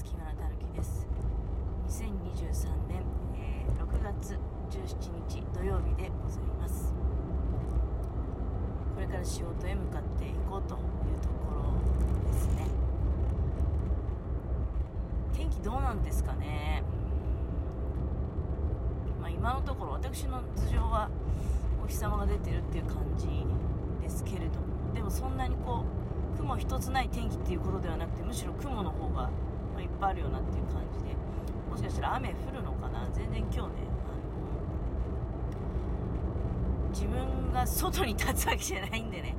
ます木村たぬきです。2023年、えー6月17日土曜日でございます。これから仕事へ向かっていこうというところですね。天気どうなんですかね？まあ今のところ私の頭上はお日様が出てるっていう感じですけれどもでもそんなにこう雲一つない天気っていうことではなくてむしろ雲の方がいっぱいあるよなっていう感じで。もしかしたら雨降るのかな？全然今日ねあの自分が外に立つわけじゃないんでね。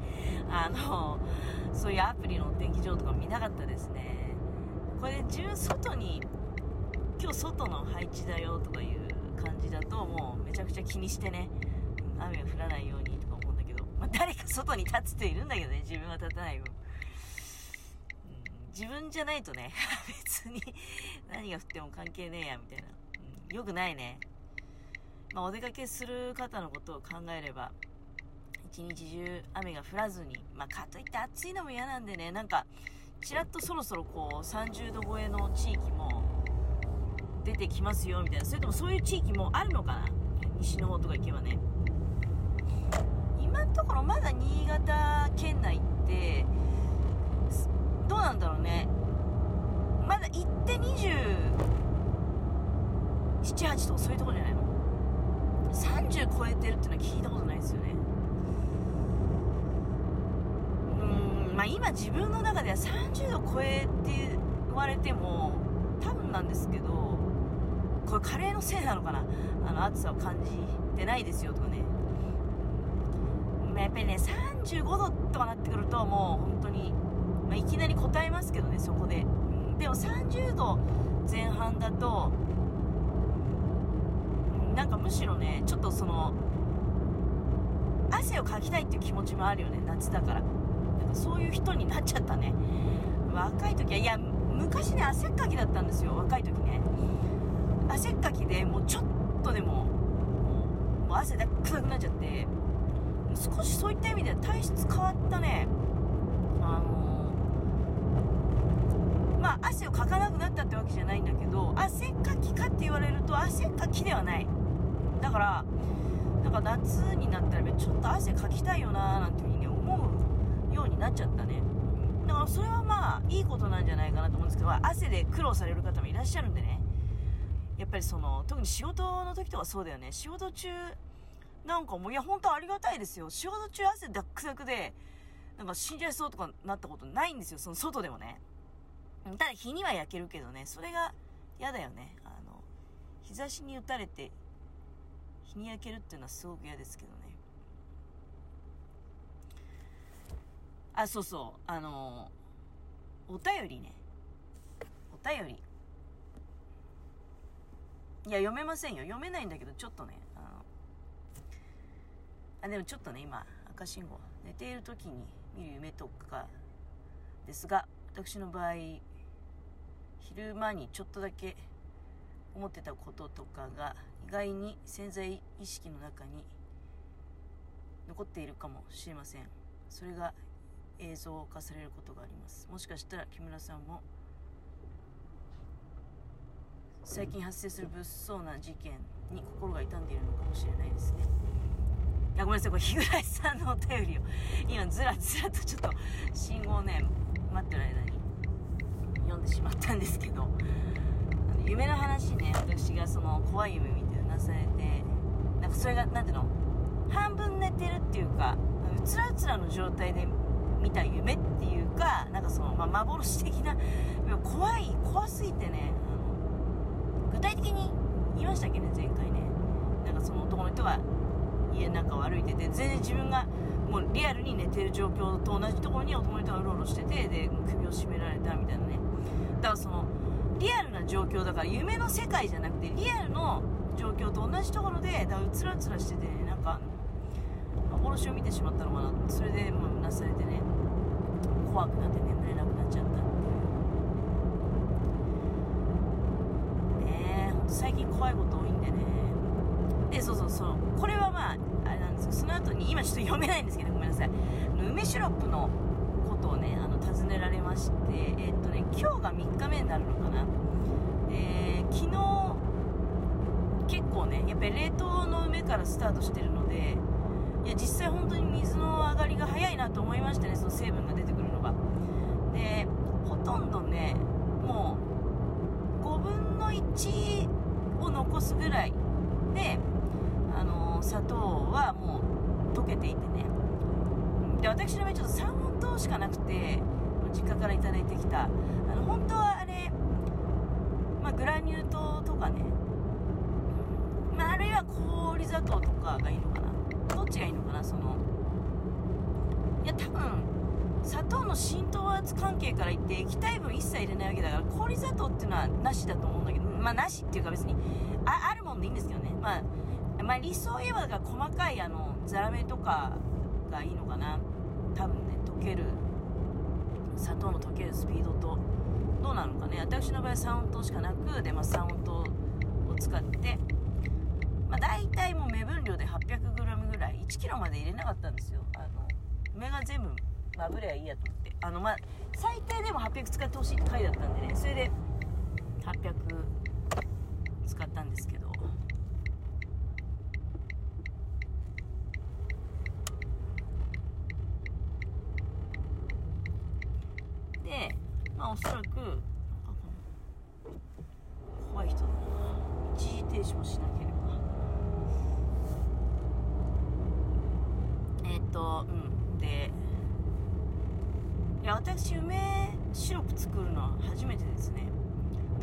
あのそういうアプリのお天気情報とか見なかったですね。これで自分外に今日外の配置だよとかいう感じだともうめちゃくちゃ気にしてね雨が降らないようにとか思うんだけど、まあ、誰か外に立つ人いるんだけどね自分は立たない分、自分じゃないとね 別に何が降っても関係ねえやみたいな、うん、よくないね。まあ、お出かけする方のことを考えれば一日中雨が降らずに、まあ、かといって暑いのも嫌なんでねなんかちらっとそろそろこう30度超えの地域も出てきますよみたいな。それともそういう地域もあるのかな？西の方とか行けばね。今のところまだ新潟県内ってどうなんだろうねまだ行って278とかそういうところじゃないの？30超えてるっていうのは聞いたことないですよね。うんまあ今自分の中では30度超えって言われても多分なんですけどこれカレーのせいなのかな？あの暑さを感じてないですよとかね。やっぱりね35度とかなってくるともう本当に、まあ、いきなり答えますけどねそこで。でも30度前半だとなんかむしろねちょっとその汗をかきたいっていう気持ちもあるよね夏だから。なんかそういう人になっちゃったね。若い時はいや昔ね汗っかきだったんですよ若い時ね。汗っかきでもうちょっとでももう汗だくだくなっちゃって。少しそういった意味では体質変わったね。あのまあ汗をかなくなったってわけじゃないんだけど汗っかきかって言われると汗っかきではない。だからなんか夏になったらちょっと汗かきたいよなーなんていうふうにね思うようになっちゃったね。だからそれはまあいいことなんじゃないかなと思うんですけど汗で苦労される方もいらっしゃるんでね。やっぱりその特に仕事の時とかそうだよね。仕事中なんかもういや本当ありがたいですよ。仕事中汗ダックダクでなんか死んじゃいそうとかなったことないんですよ。その外でもね。ただ日には焼けるけどねそれが嫌だよね。あの日差しに打たれて日に焼けるっていうのはすごく嫌ですけどね。あそうそう。あのお便りね。お便り。いや読めませんよ。読めないんだけどちょっとねあのあでもちょっとね今赤信号。寝ている時に見る夢とかですが私の場合昼間にちょっとだけ思ってたこととかが意外に潜在意識の中に残っているかもしれません。それが映像化されることがあります。もしかしたら木村さんも最近発生する物騒な事件に心が痛んでいるのかもしれないですね。いやごめんなさい。これ日暮さんのお便りを。今ずらずらとちょっと信号ね待ってる間に。読んでしまったんですけど夢の話ね私がその怖い夢見てうなされてなんかそれが何ていうの半分寝てるっていうかうつらうつらの状態で見た夢っていうかなんかその、まあ、幻的な怖い怖すぎてね具体的に言いましたっけね前回ね。なんかその男の人が家の中を歩いてて全然自分がもうリアルに寝てる状況と同じところに男の人がうろうろしててで首を絞められたみたいなねだからそのリアルな状況だから夢の世界じゃなくてリアルの状況と同じところでだうつらうつらしてて、なんか幻を見てしまったのかな。それでもうなされてね怖くなって眠れなくなっちゃったっていう。ねえ最近怖いこと多いんでね。でそうそうそう。これはまああれなんですけどその後に今ちょっと読めないんですけどごめんなさい。梅シロップのことをねあの尋ねられましてえー、っとね今日が3日目になるのかな。えー、昨日結構ねやっぱり冷凍の梅からスタートしてるのでいや実際本当に水の上がりが早いなと思いましたねその成分が出てくるのが。でほとんどねもう5分の1を残すぐらいで、あのー、砂糖はもう溶けていてね。で私の場合ちょっと3本糖しかなくて実家から頂いてきた。あの本当はあれあ、グラニュー糖とかね、まあ、あるいは氷砂糖とかがいいのかな。どっちがいいのかなその。いや多分砂糖の浸透圧関係から言って液体分一切入れないわけだから氷砂糖っていうのはなしだと思うんだけどまあなしっていうか別にああるもんでいいんですけどね。まあ、まあ、理想を言えばだから細かいあのザラメとかがいいのかな。多分ね溶ける。砂糖の溶けるスピードとどうなのかね。私の場合は3音糖しかなくで、まあ、3音糖を使ってまあ、大体もう目分量で 800g ぐらい 1kg まで入れなかったんですよ。あの梅が全部まぶればいいやと思って。あのまあ最低でも800使ってほしいって書いてあったんでね。それで800使ったんですけどでまあおそらく怖い人。だな一時停止もしなければ。えっ、とうん。でいや私梅シロップ作るのは初めてですね。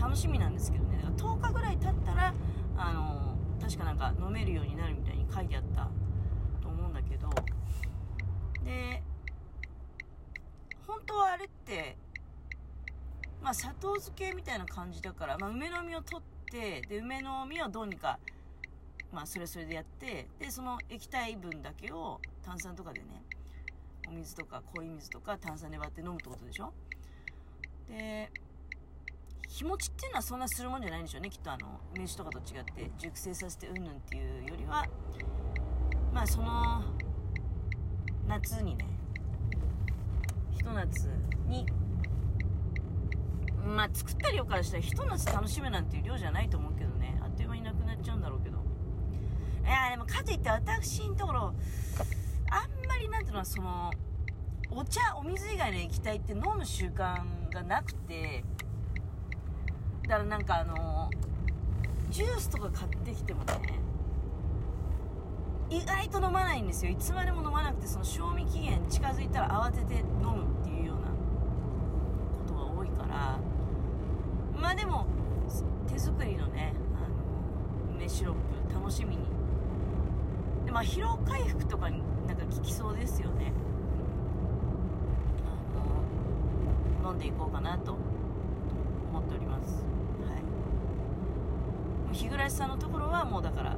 楽しみなんですけどね。だから10日ぐらい経ったらあの確かなんか飲めるようになるみたいに書いてあったと思うんだけど。で本当はあれってまあ砂糖漬けみたいな感じだから、まあ、梅の実を取ってで梅の実をどうにかまあそれそれでやってでその液体分だけを炭酸とかでねお水とか氷水とか炭酸で割って飲むってことでしょ？で日持ちっていうのはそんなするもんじゃないんでしょうねきっとあの梅酒とかと違って熟成させてうんぬんっていうよりはまあその夏にねひと夏にまあ作った量からしたらひと夏楽しむなんていう量じゃないと思うけどね。あっという間になくなっちゃうんだろうけど。いやでもかといって私のところあんまりなんていうのはそのお茶お水以外の液体って飲む習慣がなくてだからなんかあのジュースとか買ってきてもね意外と飲まないんですよ。いつまでも飲まなくてその賞味期限近づいたら慌てて飲むっていうようなことが多いからまあでも手作りのねあの梅シロップ楽しみに。でまあ疲労回復とかになんか効きそうですよね。あの飲んでいこうかなと思っております。はい。日暮さんのところはもうだから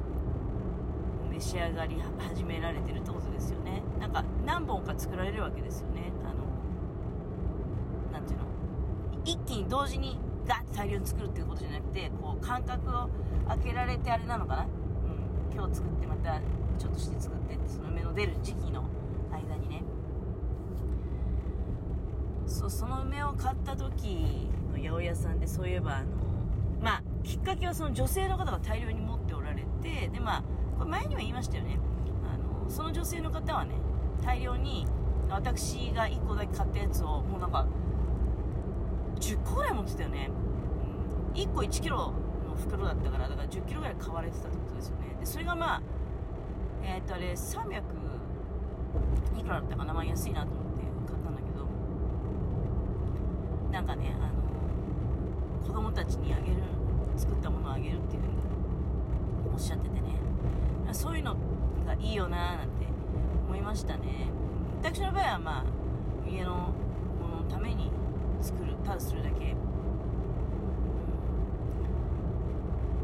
召し上がり始められてるってことですよね。なんか何本か作られるわけですよね。あのなんていうの？一気に同時にガッて大量に作るっていうことじゃなくてこう間隔を空けられてあれなのかな、うん、今日作ってまたちょっとして作ってってその梅の出る時期の間にね。そうその梅を買った時の八百屋さんでそういえばあのまあきっかけはその女性の方が大量に持っておられてでまあこれ前には言いましたよね。あのその女性の方はね大量に私が1個だけ買ったやつをもうなんか10個ぐらい持ってたよね、うん、1個1 k g の袋だったからだから1 0キロぐらい買われてたってことですよね。でそれがまあえー、っとあれ300いくらだったかな。まあ安いなと思って買ったんだけど。なんかねあの子供たちにあげる作ったものをあげるっていうふうにおっしゃっててね。そういうのがいいよなーなんて思いましたね。私の場合はまあ家のもののために作るただするだけ、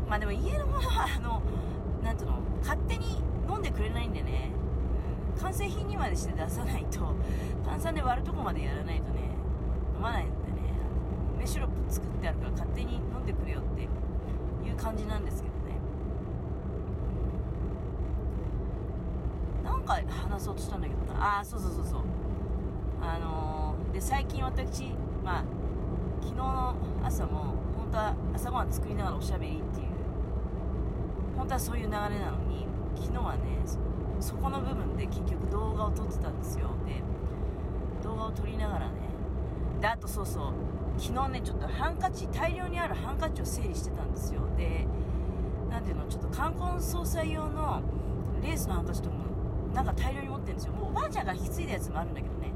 まあでも家のものはあのなんていうの勝手に飲んでくれないんでね、うん、完成品にまでして出さないと炭酸で割るとこまでやらないとね飲まないんでね。梅シロップ作ってあるから勝手に飲んでくれよっていう感じなんですけどね。なんか話そうとしたんだけどな。ああそうそうそうそう。あのー、で最近私まあ昨日の朝も本当は朝ごはん作りながらおしゃべりっていう本当はそういう流れなのに昨日はねそこの部分で結局動画を撮ってたんですよ。で動画を撮りながらねであとそうそう昨日ねちょっとハンカチ大量にあるハンカチを整理してたんですよ。で何ていうのちょっと冠婚葬祭用のレースのハンカチとかもなんか大量に持ってるんですよ。もうおばあちゃんが引き継いだやつもあるんだけどね。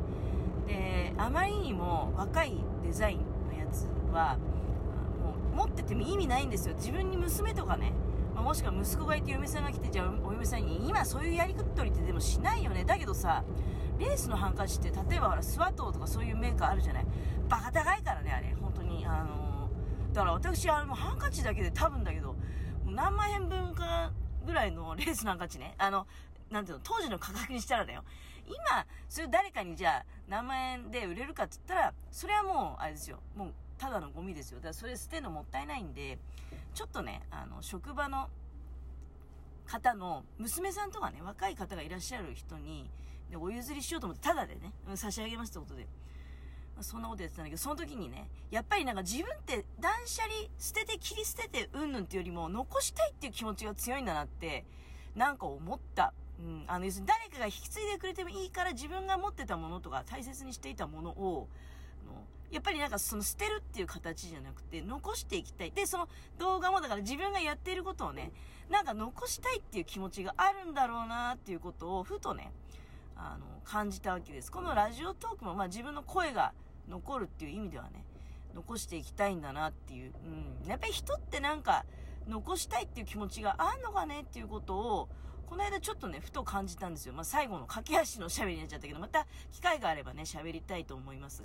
であまりにも若いデザインのやつはもう持ってても意味ないんですよ。自分に娘とかね、ま、もしくは息子がいて嫁さんが来てじゃあお嫁さんに今そういうやり取りってでもしないよねだけどさレースのハンカチって例えばほらスワトーとかそういうメーカーあるじゃない？バカ高いからねあれ本当にあのー、だから私あのハンカチだけで多分だけど何万円分かぐらいのレースのハンカチねあのなんていうの、当時の価格にしたらだよ。今、それ誰かにじゃあ何万円で売れるかって言ったら、それはもう、あれですよ。もう、ただのゴミですよ。だからそれ捨てるのもったいないんで、ちょっとね、あの、職場の方の娘さんとかね、若い方がいらっしゃる人に、でお譲りしようと思って、ただでね、差し上げますってことで。そんなことやってたんだけど、その時にね、やっぱりなんか自分って断捨離、捨てて切り捨ててうんぬんっていうよりも、残したいっていう気持ちが強いんだなって、なんか思った。うん、あの、要するに誰かが引き継いでくれてもいいから自分が持ってたものとか大切にしていたものを、やっぱりなんかその捨てるっていう形じゃなくて残していきたい。で、その動画もだから自分がやっていることをね、なんか残したいっていう気持ちがあるんだろうなっていうことをふとね、あの、感じたわけです。このラジオトークもまあ自分の声が残るっていう意味ではね、残していきたいんだなっていう。うん。やっぱり人ってなんか残したいっていう気持ちがあんのかねっていうことを、この間ちょっとね、ふと感じたんですよ。まあ、最後の駆け足の喋りになっちゃったけど、また機会があればね、喋りたいと思います。